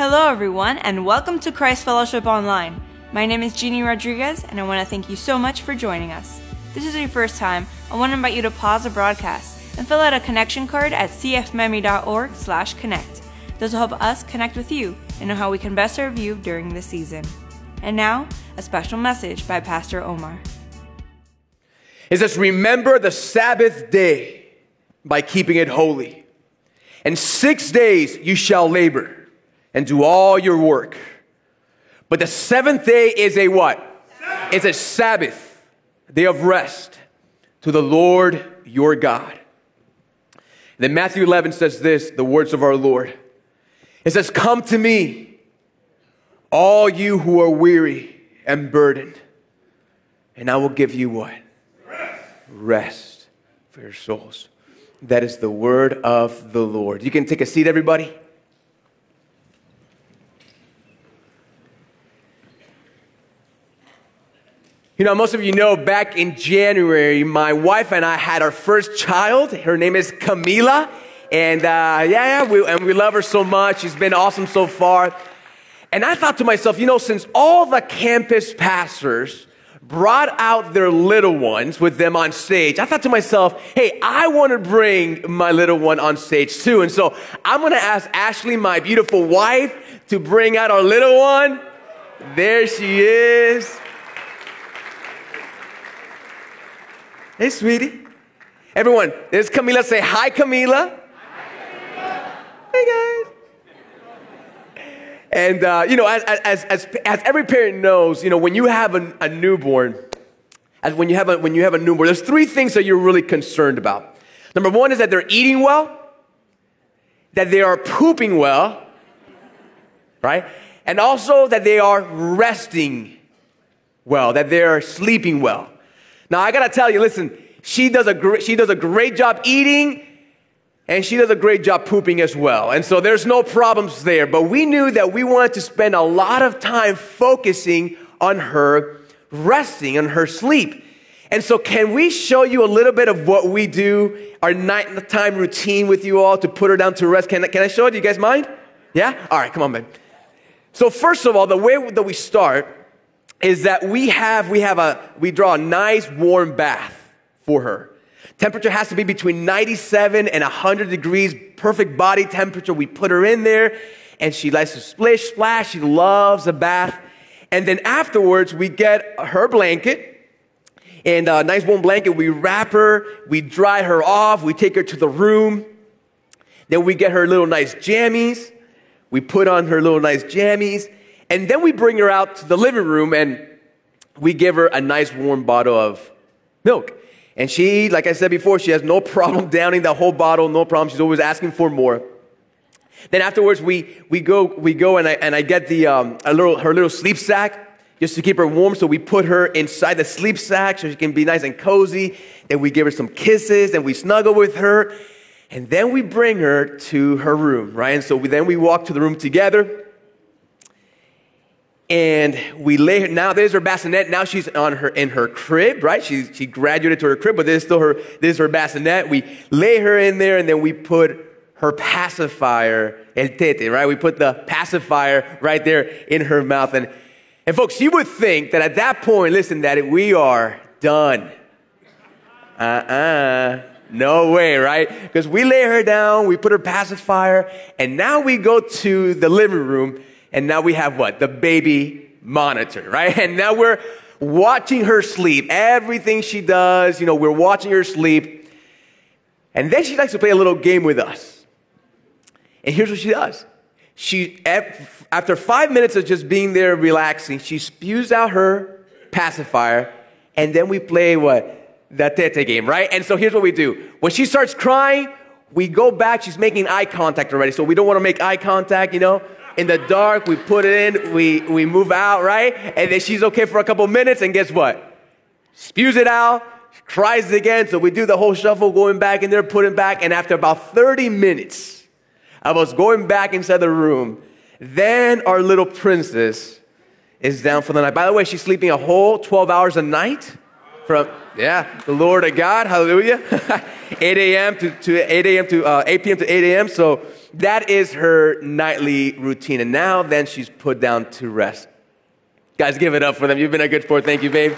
Hello, everyone, and welcome to Christ Fellowship Online. My name is Jeannie Rodriguez, and I want to thank you so much for joining us. If this is your first time, I want to invite you to pause the broadcast and fill out a connection card at cfmiami.org/connect. This will help us connect with you and know how we can best serve you during this season. And now, a special message by Pastor Omar. It says, Remember the Sabbath day by keeping it holy. And six days you shall labor and do all your work. But the seventh day is a what? Sabbath. It's a Sabbath, day of rest to the Lord your God. then Matthew 11 says this, the words of our Lord. It says, Come to me, all you who are weary and burdened, and I will give you what? Rest, Rest for your souls. That is the word of the Lord. You can take a seat, everybody. You know, most of you know back in January, my wife and I had our first child. Her name is Camila. And uh, yeah, yeah, we, and we love her so much. She's been awesome so far. And I thought to myself, you know, since all the campus pastors brought out their little ones with them on stage, I thought to myself, hey, I want to bring my little one on stage too. And so I'm going to ask Ashley, my beautiful wife, to bring out our little one. There she is. Hey, sweetie. Everyone, there's Camila. Say hi, Camila. Hi, Camila. Hey, guys. And, uh, you know, as, as, as, as every parent knows, you know, when you have a, a newborn, as when you, have a, when you have a newborn, there's three things that you're really concerned about. Number one is that they're eating well, that they are pooping well, right? And also that they are resting well, that they're sleeping well. Now I gotta tell you, listen, she does a great, she does a great job eating and she does a great job pooping as well. And so there's no problems there. But we knew that we wanted to spend a lot of time focusing on her resting, on her sleep. And so can we show you a little bit of what we do, our nighttime routine with you all to put her down to rest? Can, can I show it? Do you guys mind? Yeah? All right, come on, man. So first of all, the way that we start is that we have, we have a, we draw a nice warm bath for her. Temperature has to be between 97 and 100 degrees, perfect body temperature. We put her in there and she likes to splish, splash. She loves a bath. And then afterwards, we get her blanket and a nice warm blanket. We wrap her, we dry her off, we take her to the room. Then we get her little nice jammies. We put on her little nice jammies and then we bring her out to the living room and we give her a nice warm bottle of milk. And she, like I said before, she has no problem downing the whole bottle, no problem. She's always asking for more. Then afterwards, we, we go, we go and I, and I get the, um, a little, her little sleep sack just to keep her warm. So we put her inside the sleep sack so she can be nice and cozy. Then we give her some kisses and we snuggle with her. And then we bring her to her room, right? And so we, then we walk to the room together and we lay her now there's her bassinet. Now she's on her in her crib right? She, she graduated to her crib but this is still her this is her bassinet. We lay her in there and then we put her pacifier el tete right? We put the pacifier right there in her mouth. And and folks you would think that at that point listen that we are done. Uh-uh. No way, right? Because we lay her down, we put her pacifier, and now we go to the living room and now we have what? The baby monitor, right? And now we're watching her sleep. Everything she does, you know, we're watching her sleep. And then she likes to play a little game with us. And here's what she does. She, after five minutes of just being there relaxing, she spews out her pacifier, and then we play what? The tete game, right? And so here's what we do. When she starts crying, we go back. She's making eye contact already, so we don't want to make eye contact, you know? In the dark, we put it in, we, we move out, right? And then she's okay for a couple minutes, and guess what? Spews it out, cries again. So we do the whole shuffle, going back in there, putting back. And after about 30 minutes of us going back inside the room, then our little princess is down for the night. By the way, she's sleeping a whole 12 hours a night from, yeah, the Lord of God, hallelujah. 8 a.m. to, to 8 a.m. to uh, 8 p.m. to 8 a.m. So that is her nightly routine. And now then she's put down to rest. Guys, give it up for them. You've been a good sport. Thank you, babe.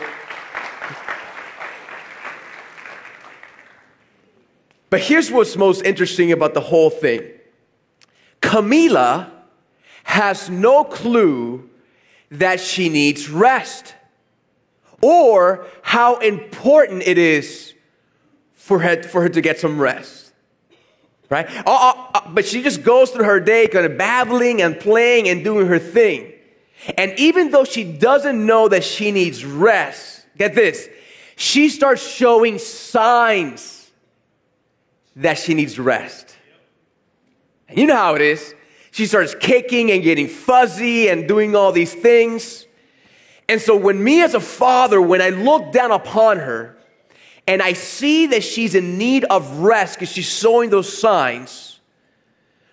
But here's what's most interesting about the whole thing Camila has no clue that she needs rest or how important it is for her, for her to get some rest. Right? Uh, uh, uh, but she just goes through her day kind of babbling and playing and doing her thing. And even though she doesn't know that she needs rest, get this, she starts showing signs that she needs rest. And you know how it is. She starts kicking and getting fuzzy and doing all these things. And so when me as a father, when I look down upon her and I see that she's in need of rest because she's showing those signs,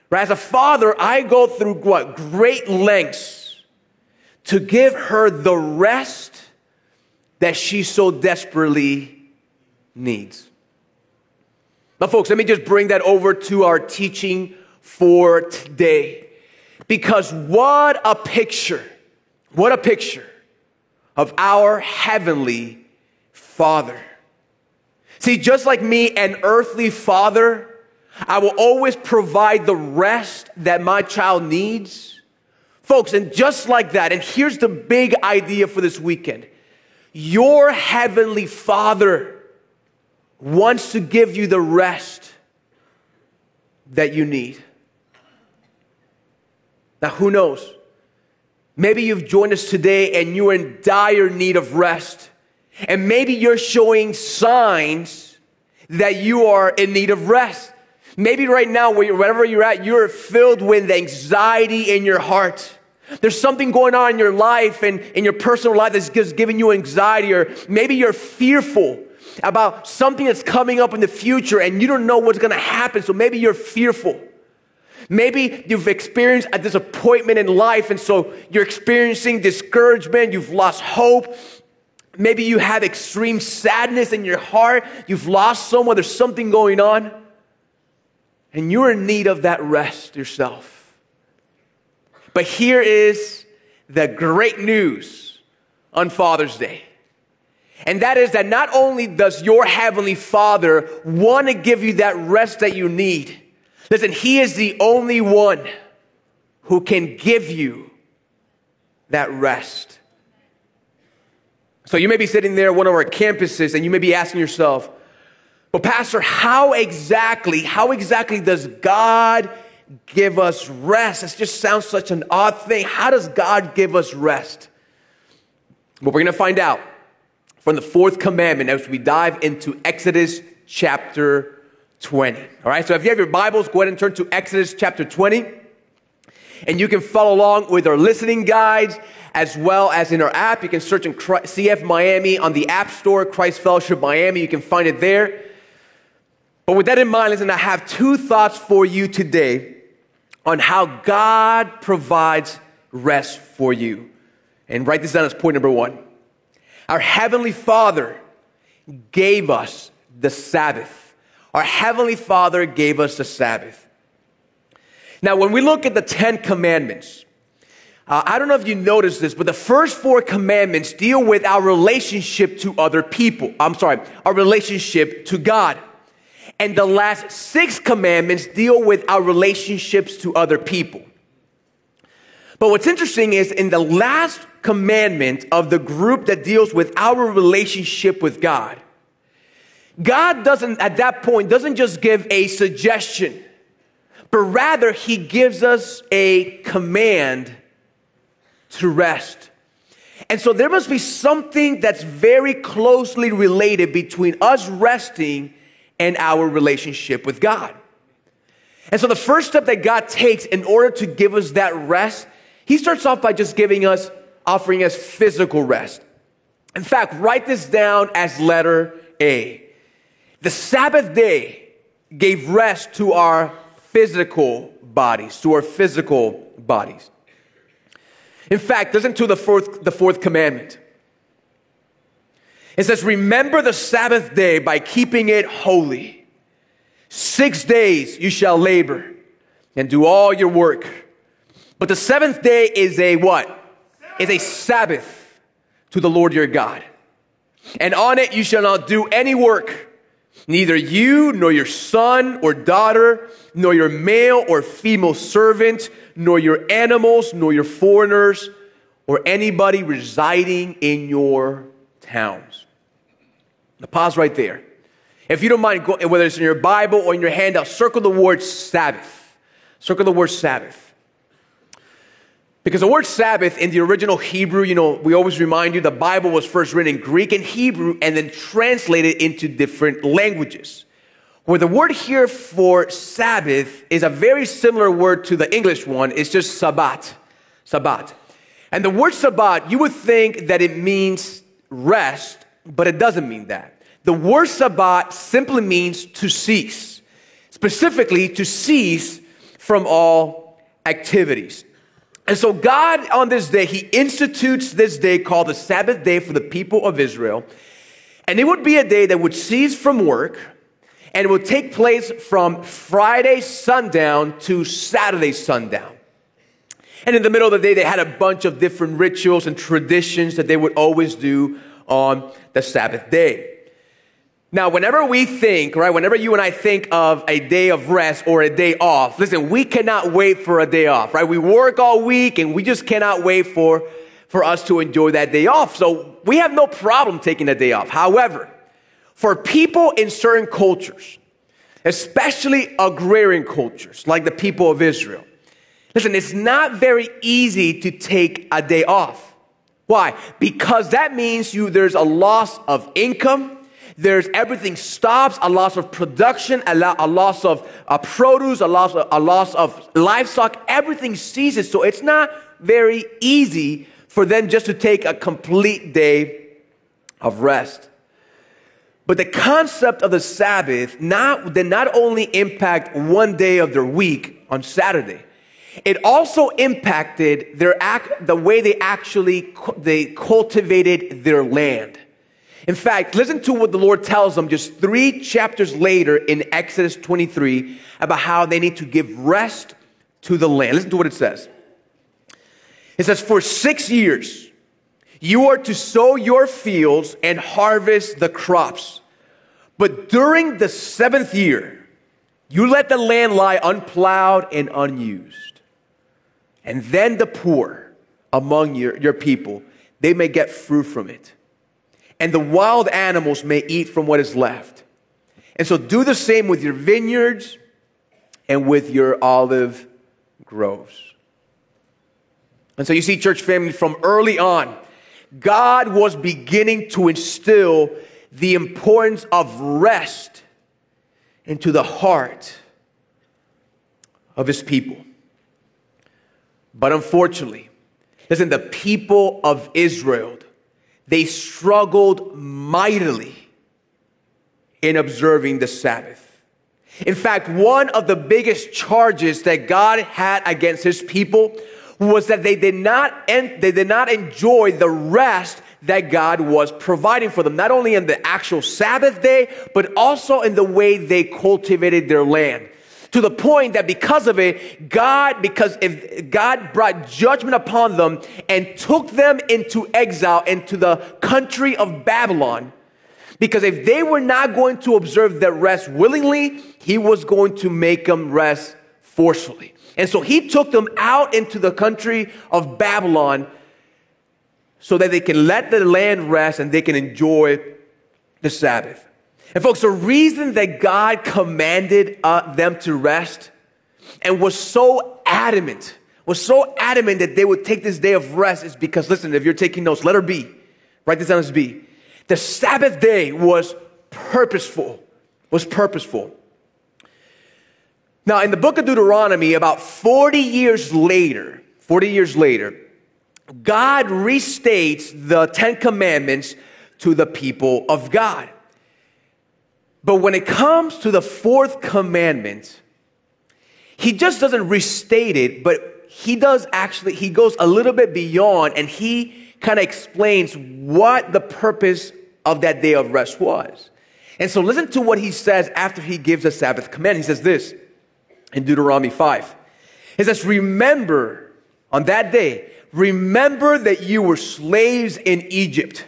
right? As a father, I go through what? Great lengths to give her the rest that she so desperately needs. Now, folks, let me just bring that over to our teaching for today. Because what a picture, what a picture of our heavenly Father. See, just like me, an earthly father, I will always provide the rest that my child needs. Folks, and just like that, and here's the big idea for this weekend your heavenly father wants to give you the rest that you need. Now, who knows? Maybe you've joined us today and you're in dire need of rest. And maybe you're showing signs that you are in need of rest. Maybe right now, wherever you're at, you're filled with anxiety in your heart. There's something going on in your life and in your personal life that's just giving you anxiety, or maybe you're fearful about something that's coming up in the future and you don't know what's going to happen. So maybe you're fearful. Maybe you've experienced a disappointment in life, and so you're experiencing discouragement, you've lost hope. Maybe you have extreme sadness in your heart, you've lost someone, there's something going on, and you're in need of that rest yourself. But here is the great news on Father's Day. And that is that not only does your Heavenly Father want to give you that rest that you need, Listen, He is the only one who can give you that rest. So you may be sitting there one of our campuses and you may be asking yourself, well, Pastor, how exactly, how exactly does God give us rest? It just sounds such an odd thing. How does God give us rest? Well, we're going to find out from the fourth commandment as we dive into Exodus chapter 20. All right, so if you have your Bibles, go ahead and turn to Exodus chapter 20. And you can follow along with our listening guides as well as in our app. You can search in CF Miami on the App Store, Christ Fellowship Miami. You can find it there. But with that in mind, listen, I have two thoughts for you today on how God provides rest for you. And write this down as point number one. Our Heavenly Father gave us the Sabbath. Our Heavenly Father gave us the Sabbath. Now, when we look at the Ten Commandments, uh, I don't know if you noticed this, but the first four commandments deal with our relationship to other people. I'm sorry, our relationship to God. And the last six commandments deal with our relationships to other people. But what's interesting is in the last commandment of the group that deals with our relationship with God, God doesn't, at that point, doesn't just give a suggestion, but rather he gives us a command to rest. And so there must be something that's very closely related between us resting and our relationship with God. And so the first step that God takes in order to give us that rest, he starts off by just giving us, offering us physical rest. In fact, write this down as letter A. The Sabbath day gave rest to our physical bodies, to our physical bodies. In fact, listen to the fourth, the fourth commandment. It says, Remember the Sabbath day by keeping it holy. Six days you shall labor and do all your work. But the seventh day is a what? Is a Sabbath to the Lord your God. And on it you shall not do any work, neither you, nor your son or daughter, nor your male or female servant, nor your animals, nor your foreigners, or anybody residing in your towns. Now pause right there. If you don't mind, whether it's in your Bible or in your handout, circle the word Sabbath. Circle the word Sabbath. Because the word Sabbath in the original Hebrew, you know, we always remind you the Bible was first written in Greek and Hebrew and then translated into different languages. Where the word here for Sabbath is a very similar word to the English one, it's just Sabbat. Sabbat. And the word Sabbat, you would think that it means rest, but it doesn't mean that. The word Sabbat simply means to cease, specifically to cease from all activities. And so, God on this day, He institutes this day called the Sabbath day for the people of Israel. And it would be a day that would cease from work and it would take place from Friday sundown to Saturday sundown. And in the middle of the day, they had a bunch of different rituals and traditions that they would always do on the Sabbath day. Now, whenever we think, right, whenever you and I think of a day of rest or a day off, listen, we cannot wait for a day off, right? We work all week and we just cannot wait for, for us to enjoy that day off. So we have no problem taking a day off. However, for people in certain cultures, especially agrarian cultures like the people of Israel, listen, it's not very easy to take a day off. Why? Because that means you, there's a loss of income there's everything stops, a loss of production, a, lo- a loss of uh, produce, a loss of, a loss of livestock, everything ceases. So it's not very easy for them just to take a complete day of rest. But the concept of the Sabbath not, did not only impact one day of their week on Saturday, it also impacted their act, the way they actually they cultivated their land. In fact, listen to what the Lord tells them just three chapters later in Exodus 23 about how they need to give rest to the land. Listen to what it says. It says, For six years you are to sow your fields and harvest the crops. But during the seventh year, you let the land lie unplowed and unused. And then the poor among your, your people, they may get fruit from it and the wild animals may eat from what is left. And so do the same with your vineyards and with your olive groves. And so you see, church family, from early on, God was beginning to instill the importance of rest into the heart of his people. But unfortunately, listen, the people of Israel they struggled mightily in observing the Sabbath. In fact, one of the biggest charges that God had against his people was that they did not en- they did not enjoy the rest that God was providing for them, not only in the actual Sabbath day, but also in the way they cultivated their land to the point that because of it, God, because if God brought judgment upon them and took them into exile into the country of Babylon, because if they were not going to observe their rest willingly, he was going to make them rest forcefully. And so he took them out into the country of Babylon so that they can let the land rest and they can enjoy the Sabbath. And folks, the reason that God commanded uh, them to rest and was so adamant, was so adamant that they would take this day of rest is because, listen, if you're taking notes, letter B, write this down as B. The Sabbath day was purposeful, was purposeful. Now, in the book of Deuteronomy, about 40 years later, 40 years later, God restates the Ten Commandments to the people of God. But when it comes to the fourth commandment, he just doesn't restate it, but he does actually, he goes a little bit beyond and he kind of explains what the purpose of that day of rest was. And so listen to what he says after he gives a Sabbath command. He says this in Deuteronomy 5. He says, Remember on that day, remember that you were slaves in Egypt,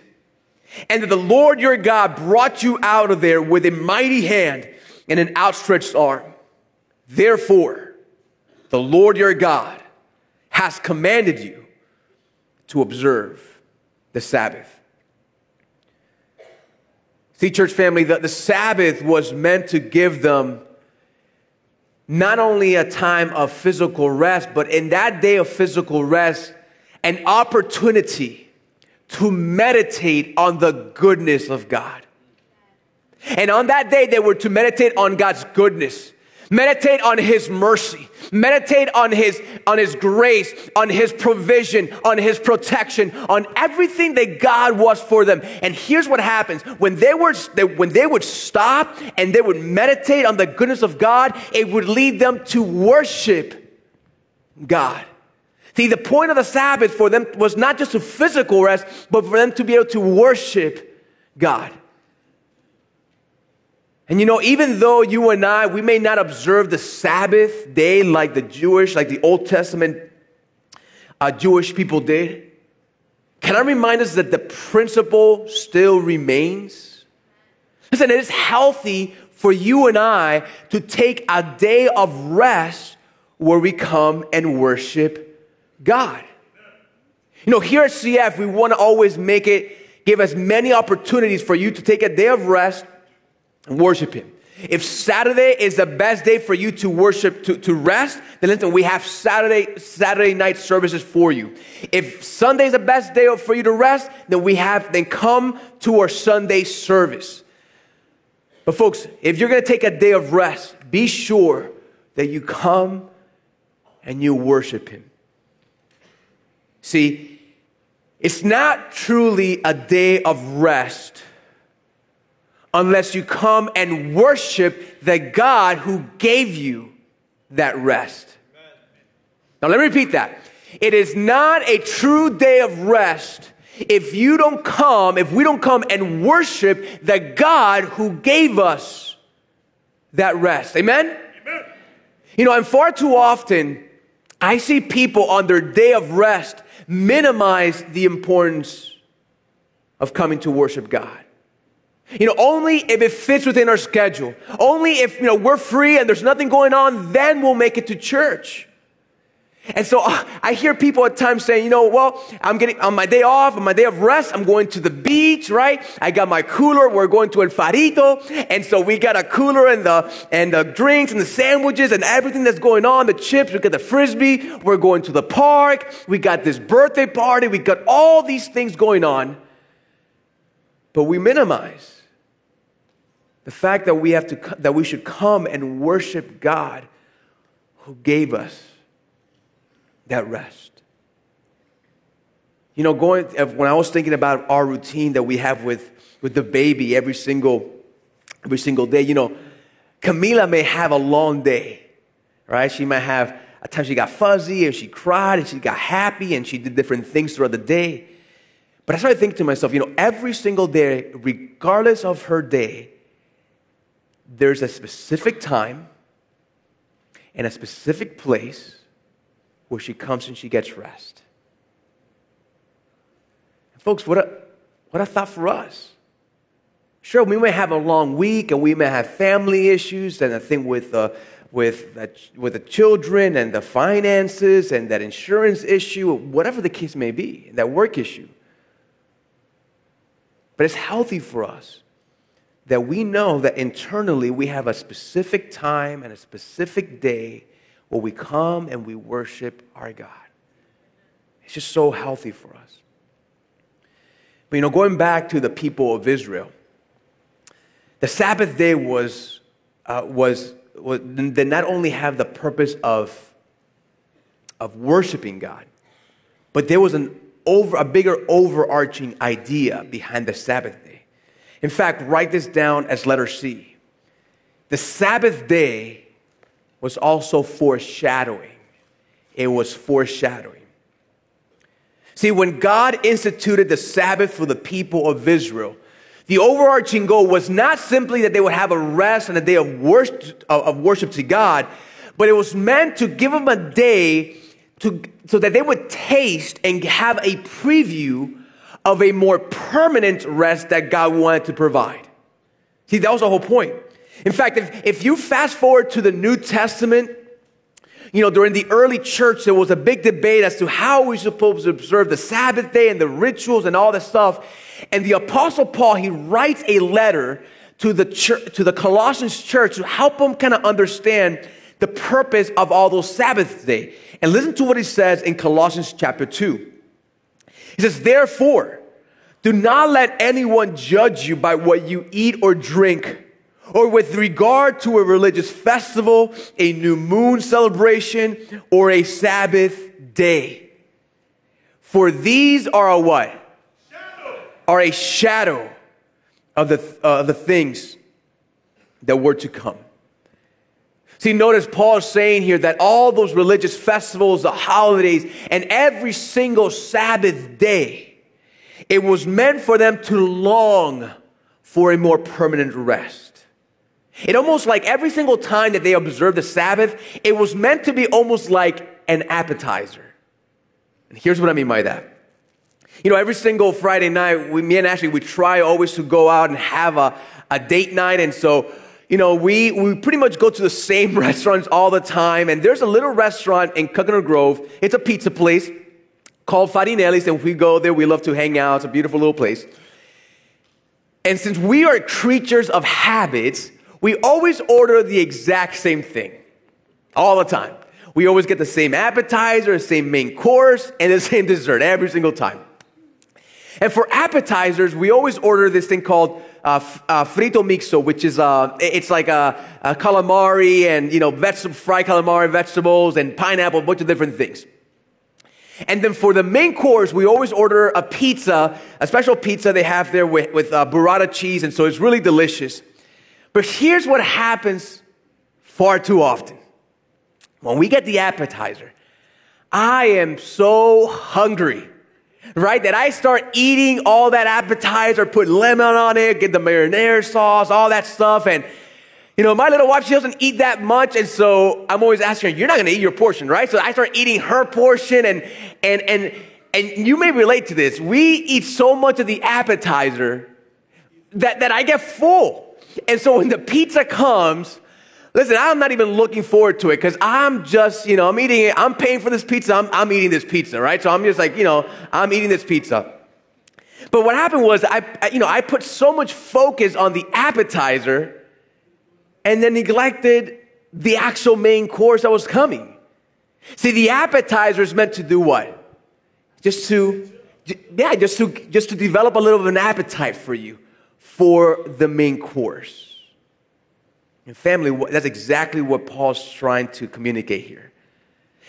and that the Lord your God brought you out of there with a mighty hand and an outstretched arm. Therefore, the Lord your God has commanded you to observe the Sabbath. See, church family, the, the Sabbath was meant to give them not only a time of physical rest, but in that day of physical rest, an opportunity to meditate on the goodness of God. And on that day, they were to meditate on God's goodness. Meditate on his mercy. Meditate on his, on his grace, on his provision, on his protection, on everything that God was for them. And here's what happens. When they were, they, when they would stop and they would meditate on the goodness of God, it would lead them to worship God. See, the point of the Sabbath for them was not just a physical rest, but for them to be able to worship God. And you know, even though you and I, we may not observe the Sabbath day like the Jewish, like the Old Testament uh, Jewish people did, can I remind us that the principle still remains? Listen, it is healthy for you and I to take a day of rest where we come and worship God. You know, here at CF, we want to always make it, give as many opportunities for you to take a day of rest and worship Him. If Saturday is the best day for you to worship, to, to rest, then listen, we have Saturday, Saturday night services for you. If Sunday is the best day for you to rest, then we have, then come to our Sunday service. But folks, if you're going to take a day of rest, be sure that you come and you worship Him. See, it's not truly a day of rest unless you come and worship the God who gave you that rest. Now, let me repeat that. It is not a true day of rest if you don't come, if we don't come and worship the God who gave us that rest. Amen? Amen. You know, and far too often, I see people on their day of rest minimize the importance of coming to worship God. You know, only if it fits within our schedule. Only if, you know, we're free and there's nothing going on, then we'll make it to church. And so uh, I hear people at times saying, you know, well, I'm getting on my day off, on my day of rest, I'm going to the beach, right? I got my cooler. We're going to El Farito. And so we got a cooler and the, and the drinks and the sandwiches and everything that's going on, the chips. We got the frisbee. We're going to the park. We got this birthday party. We got all these things going on. But we minimize the fact that we have to that we should come and worship God who gave us that rest. You know, going when I was thinking about our routine that we have with with the baby every single every single day, you know, Camila may have a long day, right? She might have a time she got fuzzy and she cried and she got happy and she did different things throughout the day. But I started thinking to myself, you know, every single day, regardless of her day, there's a specific time and a specific place where she comes and she gets rest. And folks, what a, what a thought for us. Sure, we may have a long week and we may have family issues and a thing with, uh, with, the, with the children and the finances and that insurance issue, whatever the case may be, that work issue. But it's healthy for us that we know that internally we have a specific time and a specific day where we come and we worship our God. It's just so healthy for us. But you know, going back to the people of Israel, the Sabbath day was, uh, was, was did not only have the purpose of, of worshiping God, but there was an over, a bigger overarching idea behind the Sabbath day. In fact, write this down as letter C. The Sabbath day was also foreshadowing. It was foreshadowing. See, when God instituted the Sabbath for the people of Israel, The overarching goal was not simply that they would have a rest and a day of worship, of worship to God, but it was meant to give them a day to, so that they would taste and have a preview of a more permanent rest that God wanted to provide. See, that was the whole point. In fact, if, if you fast forward to the New Testament, you know, during the early church, there was a big debate as to how we're supposed to observe the Sabbath day and the rituals and all that stuff. And the apostle Paul, he writes a letter to the church, to the Colossians church to help them kind of understand the purpose of all those Sabbath day. And listen to what he says in Colossians chapter 2. He says, therefore, do not let anyone judge you by what you eat or drink, or with regard to a religious festival, a new moon celebration, or a Sabbath day. For these are a what? Shadow. Are a shadow of the, uh, the things that were to come. See, notice Paul is saying here that all those religious festivals, the holidays, and every single Sabbath day, it was meant for them to long for a more permanent rest. It almost like every single time that they observed the Sabbath, it was meant to be almost like an appetizer. And here's what I mean by that. You know, every single Friday night, we, me and Ashley, we try always to go out and have a, a date night. And so you know, we, we pretty much go to the same restaurants all the time. And there's a little restaurant in Coconut Grove. It's a pizza place called Farinelli's. And we go there, we love to hang out. It's a beautiful little place. And since we are creatures of habits, we always order the exact same thing all the time. We always get the same appetizer, the same main course, and the same dessert every single time. And for appetizers, we always order this thing called uh, uh, frito mixo, which is uh, it's like a, a calamari and you know vegetable, fried calamari, vegetables and pineapple, a bunch of different things. And then for the main course, we always order a pizza, a special pizza they have there with, with uh, burrata cheese, and so it's really delicious. But here's what happens far too often. When we get the appetizer, I am so hungry right? That I start eating all that appetizer, put lemon on it, get the marinara sauce, all that stuff. And, you know, my little wife, she doesn't eat that much. And so I'm always asking her, you're not going to eat your portion, right? So I start eating her portion and, and, and, and you may relate to this. We eat so much of the appetizer that, that I get full. And so when the pizza comes, Listen, I'm not even looking forward to it because I'm just, you know, I'm eating it. I'm paying for this pizza. I'm, I'm eating this pizza, right? So I'm just like, you know, I'm eating this pizza. But what happened was, I, you know, I put so much focus on the appetizer and then neglected the actual main course that was coming. See, the appetizer is meant to do what? Just to, yeah, just to, just to develop a little of an appetite for you for the main course. And family, that's exactly what Paul's trying to communicate here.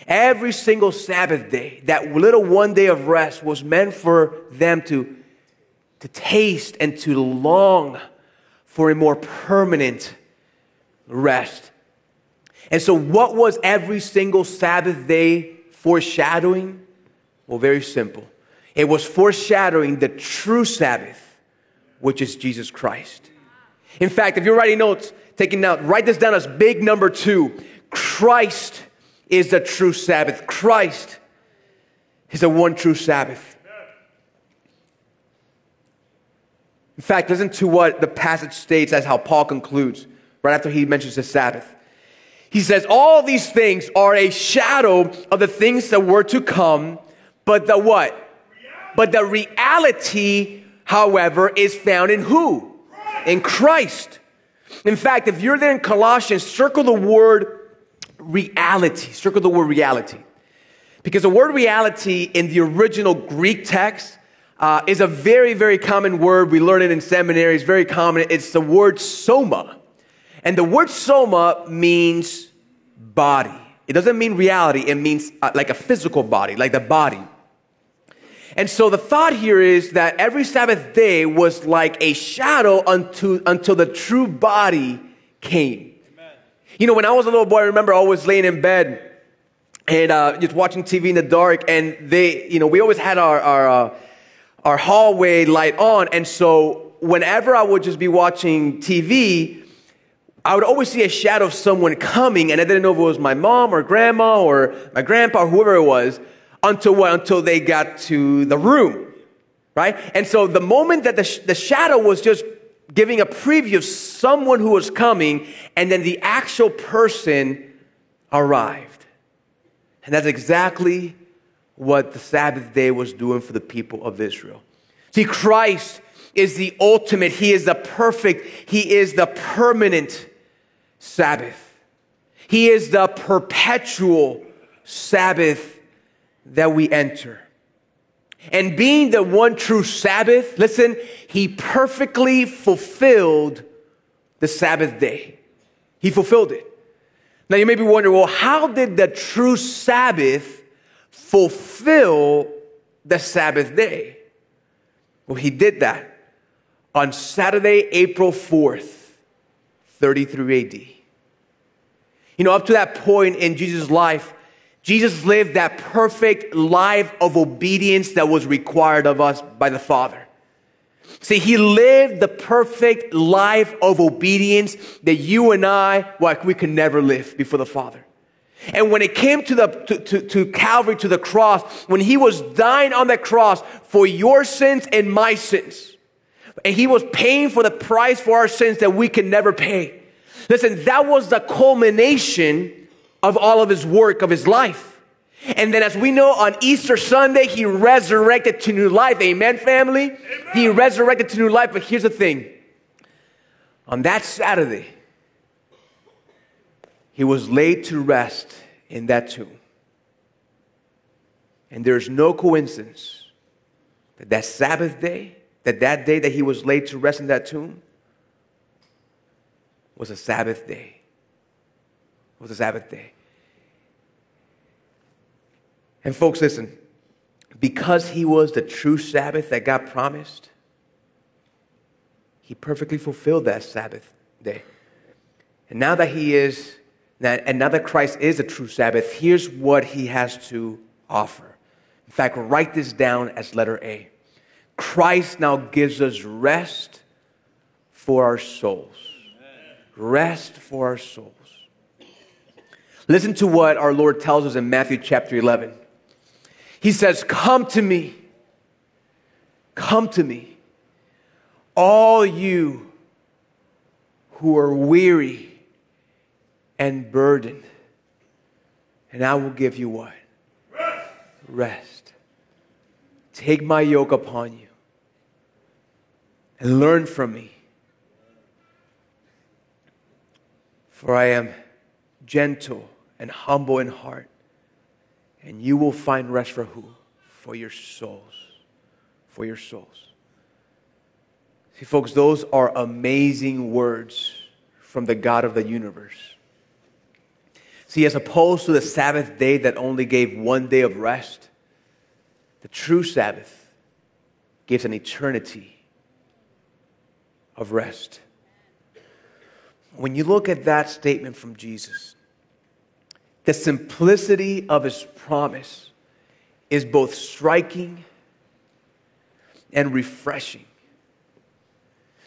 Every single Sabbath day, that little one day of rest was meant for them to, to taste and to long for a more permanent rest. And so, what was every single Sabbath day foreshadowing? Well, very simple. It was foreshadowing the true Sabbath, which is Jesus Christ. In fact, if you're writing notes, taking note, write this down as big number two. Christ is the true Sabbath. Christ is the one true Sabbath. In fact, listen to what the passage states as how Paul concludes right after he mentions the Sabbath. He says, All these things are a shadow of the things that were to come, but the what? But the reality, however, is found in who? In Christ. In fact, if you're there in Colossians, circle the word reality. Circle the word reality. Because the word reality in the original Greek text uh, is a very, very common word. We learn it in seminary. It's very common. It's the word soma. And the word soma means body. It doesn't mean reality. It means uh, like a physical body, like the body. And so the thought here is that every Sabbath day was like a shadow unto, until the true body came. Amen. You know, when I was a little boy, I remember always laying in bed and uh, just watching TV in the dark. And they, you know, we always had our, our, uh, our hallway light on. And so whenever I would just be watching TV, I would always see a shadow of someone coming, and I didn't know if it was my mom or grandma or my grandpa or whoever it was until what? Until they got to the room, right? And so the moment that the, sh- the shadow was just giving a preview of someone who was coming, and then the actual person arrived. And that's exactly what the Sabbath day was doing for the people of Israel. See, Christ is the ultimate, He is the perfect, He is the permanent Sabbath. He is the perpetual Sabbath that we enter. And being the one true Sabbath, listen, he perfectly fulfilled the Sabbath day. He fulfilled it. Now you may be wondering, well, how did the true Sabbath fulfill the Sabbath day? Well, he did that on Saturday, April 4th, 33 AD. You know, up to that point in Jesus' life, Jesus lived that perfect life of obedience that was required of us by the Father. See, he lived the perfect life of obedience that you and I, like we could never live before the Father. And when it came to the to, to, to, Calvary, to the cross, when he was dying on that cross for your sins and my sins, and he was paying for the price for our sins that we could never pay. Listen, that was the culmination of all of his work, of his life. And then, as we know, on Easter Sunday, he resurrected to new life. Amen, family? Amen. He resurrected to new life. But here's the thing on that Saturday, he was laid to rest in that tomb. And there's no coincidence that that Sabbath day, that that day that he was laid to rest in that tomb, was a Sabbath day. Was a Sabbath day. And folks, listen, because he was the true Sabbath that God promised, he perfectly fulfilled that Sabbath day. And now that he is, and now that Christ is a true Sabbath, here's what he has to offer. In fact, write this down as letter A. Christ now gives us rest for our souls. Rest for our souls. Listen to what our Lord tells us in Matthew chapter 11. He says, Come to me. Come to me. All you who are weary and burdened, and I will give you what? Rest. Rest. Take my yoke upon you and learn from me. For I am gentle and humble in heart and you will find rest for who? For your souls. For your souls. See, folks, those are amazing words from the God of the universe. See, as opposed to the Sabbath day that only gave one day of rest, the true Sabbath gives an eternity of rest. When you look at that statement from Jesus, the simplicity of his promise is both striking and refreshing.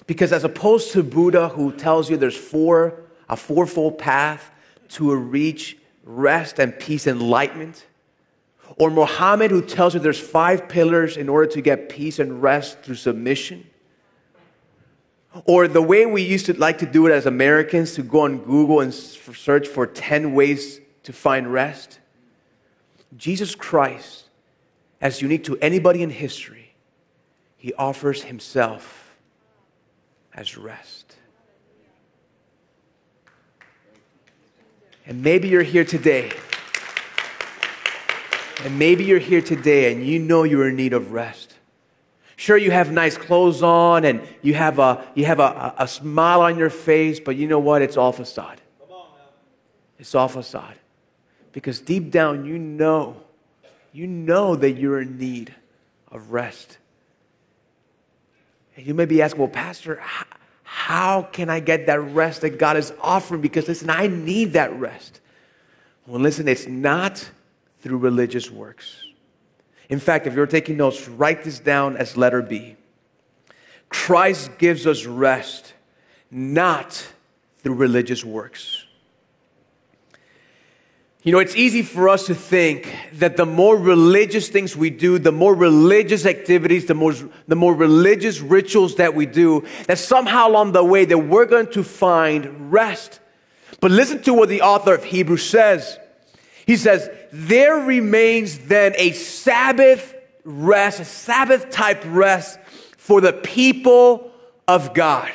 Because as opposed to Buddha, who tells you there's four, a fourfold path to reach rest and peace enlightenment, or Muhammad, who tells you there's five pillars in order to get peace and rest through submission, or the way we used to like to do it as Americans to go on Google and search for 10 ways to find rest. Jesus Christ, as unique to anybody in history, he offers himself as rest. And maybe you're here today. And maybe you're here today and you know you're in need of rest. Sure, you have nice clothes on and you have a, you have a, a smile on your face, but you know what? It's all facade. It's all facade. Because deep down, you know, you know that you're in need of rest. And you may be asking, well, Pastor, how, can I get that rest that God is offering? Because listen, I need that rest. Well, listen, it's not through religious works. In fact, if you're taking notes, write this down as letter B. Christ gives us rest, not through religious works. You know, it's easy for us to think that the more religious things we do, the more religious activities, the more, the more religious rituals that we do, that somehow along the way that we're going to find rest. But listen to what the author of Hebrews says. He says, there remains then a Sabbath rest, a Sabbath type rest for the people of God.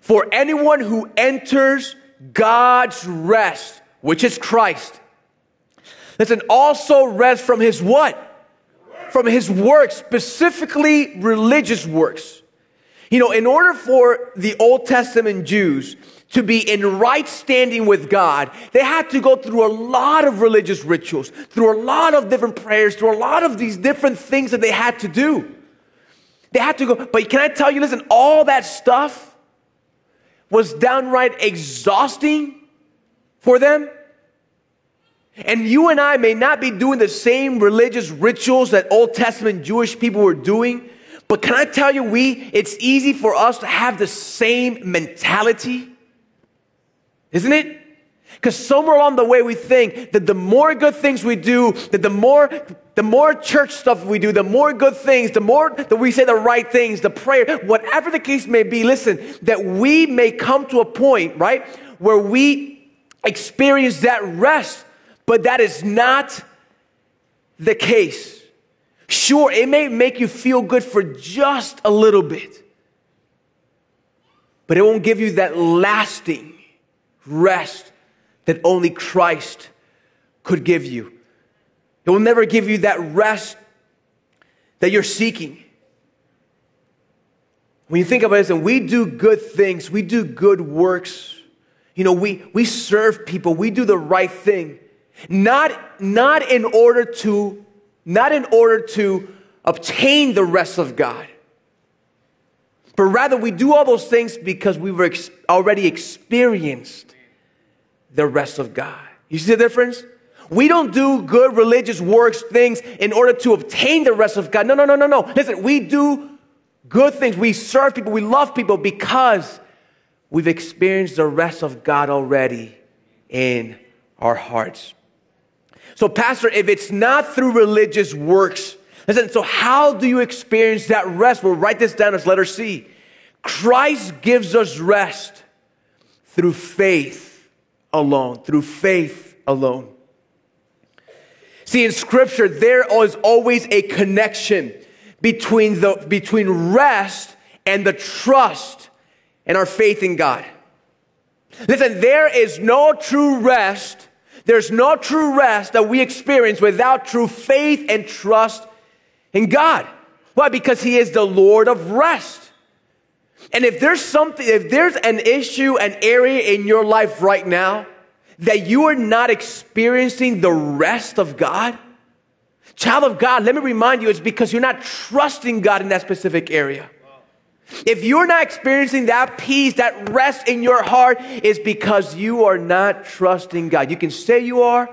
For anyone who enters God's rest, which is Christ. Listen, also rest from his what? From his works, specifically religious works. You know, in order for the Old Testament Jews to be in right standing with God, they had to go through a lot of religious rituals, through a lot of different prayers, through a lot of these different things that they had to do. They had to go, but can I tell you, listen, all that stuff was downright exhausting for them. And you and I may not be doing the same religious rituals that Old Testament Jewish people were doing, but can I tell you, we, it's easy for us to have the same mentality, isn't it? Because somewhere along the way we think that the more good things we do, that the more the more church stuff we do, the more good things, the more that we say the right things, the prayer, whatever the case may be, listen, that we may come to a point, right, where we experience that rest but that is not the case. Sure, it may make you feel good for just a little bit, but it won't give you that lasting rest that only Christ could give you. It will never give you that rest that you're seeking. When you think about this, and we do good things, we do good works. You know, we, we serve people, we do the right thing. Not, not in order to, not in order to obtain the rest of God. But rather, we do all those things because we were ex- already experienced the rest of God. You see the difference? We don't do good religious works, things in order to obtain the rest of God. No, no, no, no, no. Listen, we do good things. We serve people. We love people because we've experienced the rest of God already in our hearts. So, Pastor, if it's not through religious works, listen, so how do you experience that rest? We'll write this down as letter C. Christ gives us rest through faith alone, through faith alone. See, in scripture, there is always a connection between, the, between rest and the trust and our faith in God. Listen, there is no true rest there's no true rest that we experience without true faith and trust in God. Why? Because He is the Lord of rest. And if there's something, if there's an issue, an area in your life right now that you are not experiencing the rest of God, child of God, let me remind you, it's because you're not trusting God in that specific area. If you're not experiencing that peace, that rest in your heart, is because you are not trusting God. You can say you are,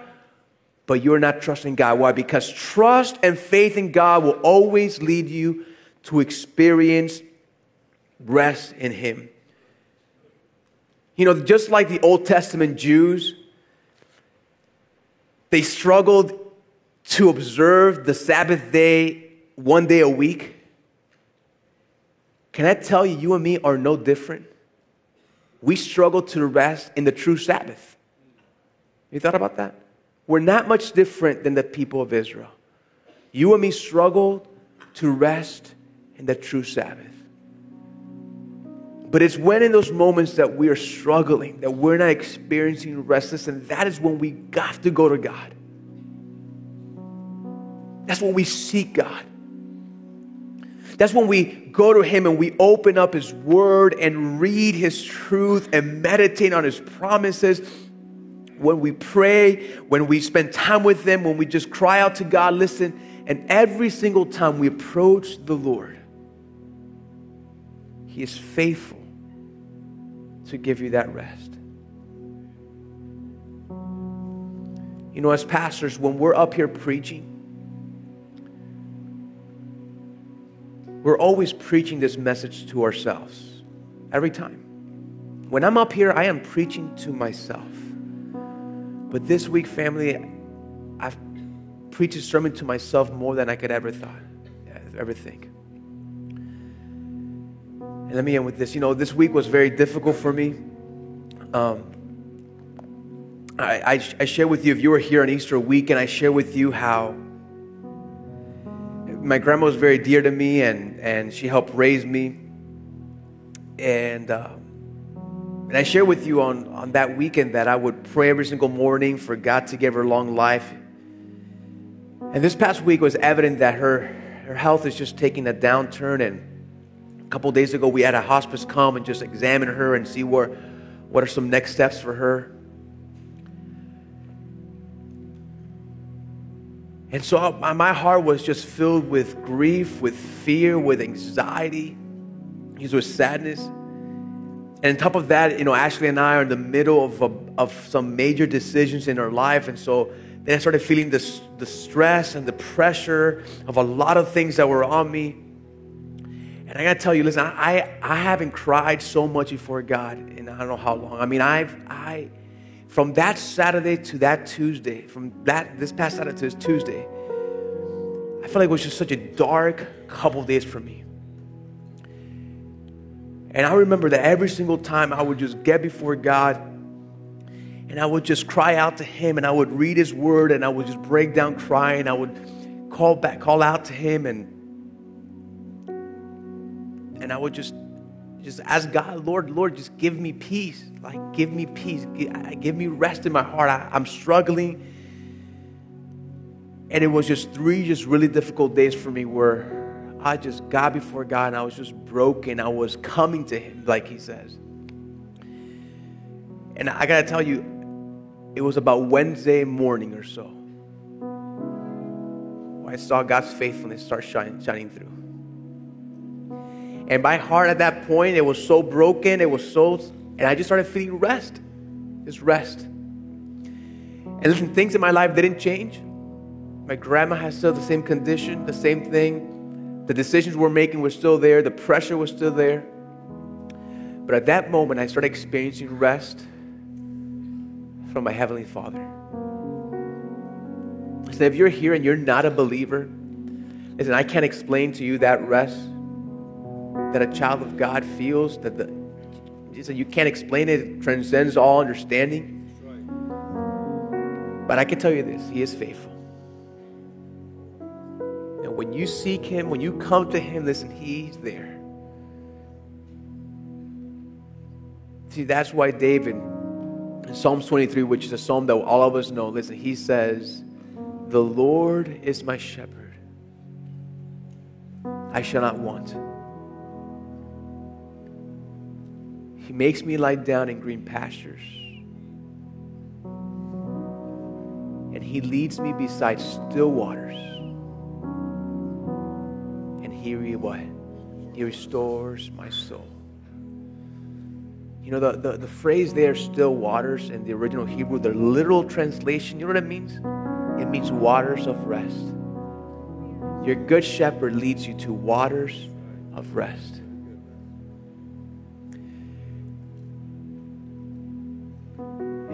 but you're not trusting God. Why? Because trust and faith in God will always lead you to experience rest in Him. You know, just like the Old Testament Jews, they struggled to observe the Sabbath day one day a week. Can I tell you, you and me are no different? We struggle to rest in the true Sabbath. You thought about that? We're not much different than the people of Israel. You and me struggle to rest in the true Sabbath. But it's when in those moments that we are struggling, that we're not experiencing rest, and that is when we got to go to God. That's when we seek God. That's when we go to Him and we open up His Word and read His truth and meditate on His promises. When we pray, when we spend time with Him, when we just cry out to God, listen, and every single time we approach the Lord, He is faithful to give you that rest. You know, as pastors, when we're up here preaching, we're always preaching this message to ourselves every time. When I'm up here, I am preaching to myself. But this week, family, I've preached a sermon to myself more than I could ever thought, ever think. And let me end with this. You know, this week was very difficult for me. Um, I, I, I share with you, if you were here on Easter week, and I share with you how my grandma was very dear to me and, and she helped raise me. And, uh, and I shared with you on, on that weekend that I would pray every single morning for God to give her long life. And this past week was evident that her, her health is just taking a downturn. And a couple days ago, we had a hospice come and just examine her and see where, what are some next steps for her. And so my heart was just filled with grief, with fear, with anxiety, with sadness. And on top of that, you know, Ashley and I are in the middle of, a, of some major decisions in our life. And so then I started feeling this, the stress and the pressure of a lot of things that were on me. And I gotta tell you, listen, I, I haven't cried so much before God in I don't know how long. I mean, I've, I, from that Saturday to that Tuesday, from that this past Saturday to this Tuesday, I felt like it was just such a dark couple days for me. And I remember that every single time I would just get before God and I would just cry out to Him and I would read His Word and I would just break down crying. I would call back, call out to Him and and I would just just ask God, Lord, Lord, just give me peace. Like, give me peace. Give, me rest in my heart. I, I'm struggling. And it was just three just really difficult days for me where I just got before God and I was just broken. I was coming to Him, like He says. And I got to tell you, it was about Wednesday morning or so. I saw God's faithfulness start shining, shining through. And my heart at that point, it was so broken, it was so, and I just started feeling rest. Just rest. And listen, things in my life didn't change. My grandma has still the same condition, the same thing. The decisions we're making were still there, the pressure was still there. But at that moment, I started experiencing rest from my Heavenly Father. So if you're here and you're not a believer, listen, I can't explain to you that rest that a child of God feels, that the you can't explain it, it transcends all understanding. But I can tell you this, He is faithful. And when you seek Him, when you come to Him, listen, He's there. See, that's why David, in Psalms 23, which is a psalm that all of us know, listen, he says, The Lord is my shepherd. I shall not want. Makes me lie down in green pastures. And He leads me beside still waters. And He what? He restores my soul. You know, the, the, the phrase there, still waters, in the original Hebrew, the literal translation, you know what it means? It means waters of rest. Your good shepherd leads you to waters of rest.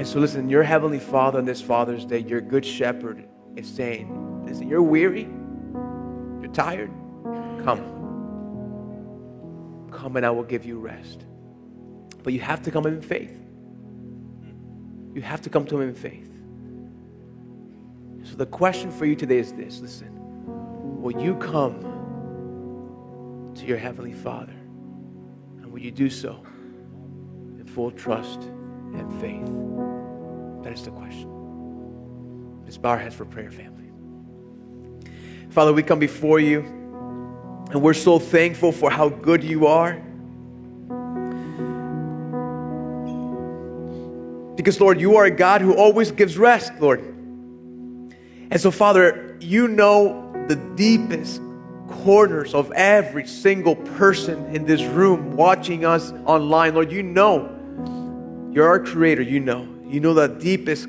And so, listen, your Heavenly Father on this Father's Day, your Good Shepherd is saying, Listen, you're weary, you're tired, come. Come and I will give you rest. But you have to come in faith. You have to come to Him in faith. So, the question for you today is this listen, will you come to your Heavenly Father? And will you do so in full trust and faith? That is the question. Let's bow our heads for prayer, family. Father, we come before you, and we're so thankful for how good you are. Because, Lord, you are a God who always gives rest, Lord. And so, Father, you know the deepest corners of every single person in this room watching us online. Lord, you know. You're our creator, you know. You know the deepest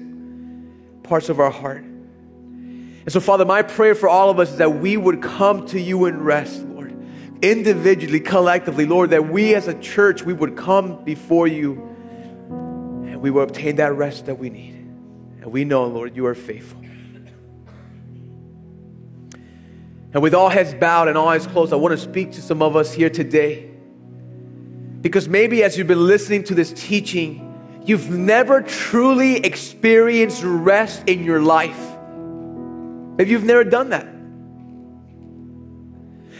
parts of our heart. And so, Father, my prayer for all of us is that we would come to you in rest, Lord. individually, collectively, Lord, that we as a church, we would come before you and we will obtain that rest that we need. And we know, Lord, you are faithful. And with all heads bowed and all eyes closed, I want to speak to some of us here today. Because maybe as you've been listening to this teaching, you've never truly experienced rest in your life. Maybe you've never done that.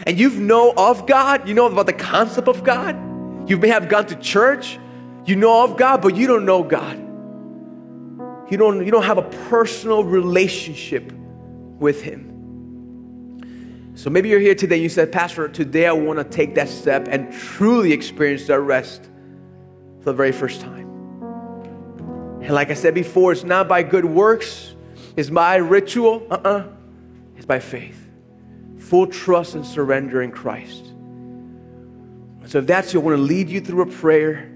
And you've know of God, you know about the concept of God. You may have gone to church, you know of God, but you don't know God. You don't, you don't have a personal relationship with Him. So maybe you're here today, you said, Pastor, today I want to take that step and truly experience that rest for the very first time. And like I said before, it's not by good works, it's by ritual, uh uh-uh. uh, it's by faith. Full trust and surrender in Christ. So if that's you, I want to lead you through a prayer.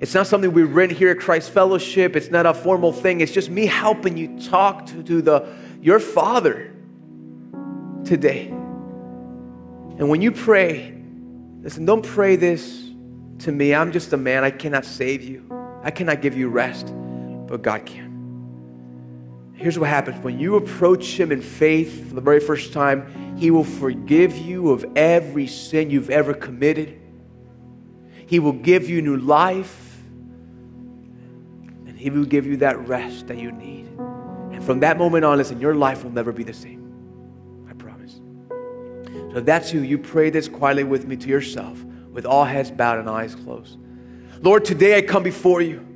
It's not something we rent here at Christ Fellowship. It's not a formal thing. It's just me helping you talk to, to the, your Father today. And when you pray, listen, don't pray this to me. I'm just a man. I cannot save you, I cannot give you rest, but God can. Here's what happens when you approach Him in faith for the very first time, He will forgive you of every sin you've ever committed. He will give you new life, and He will give you that rest that you need. And from that moment on, listen, your life will never be the same. I promise. So that's you, you pray this quietly with me to yourself, with all heads bowed and eyes closed. Lord, today I come before you.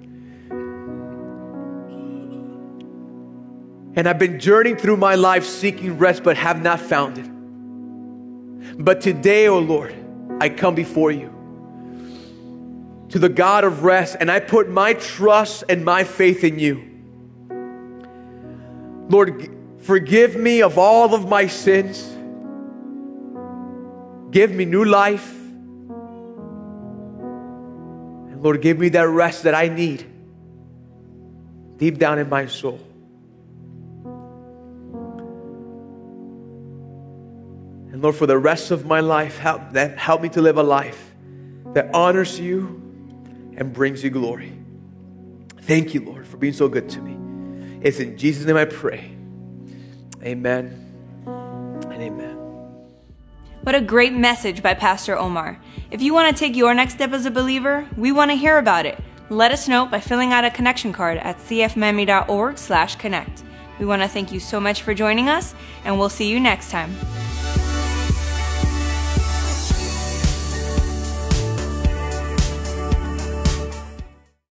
And I've been journeying through my life seeking rest, but have not found it. But today, oh Lord, I come before you to the God of rest, and I put my trust and my faith in you. Lord, forgive me of all of my sins. Give me new life. And Lord, give me that rest that I need deep down in my soul. And Lord, for the rest of my life, help, that, help me to live a life that honors you and brings you glory. Thank you, Lord, for being so good to me. It's in Jesus' name I pray. Amen and amen. What a great message by Pastor Omar. If you want to take your next step as a believer, we want to hear about it. Let us know by filling out a connection card at cfmiami.org/connect. We want to thank you so much for joining us, and we'll see you next time.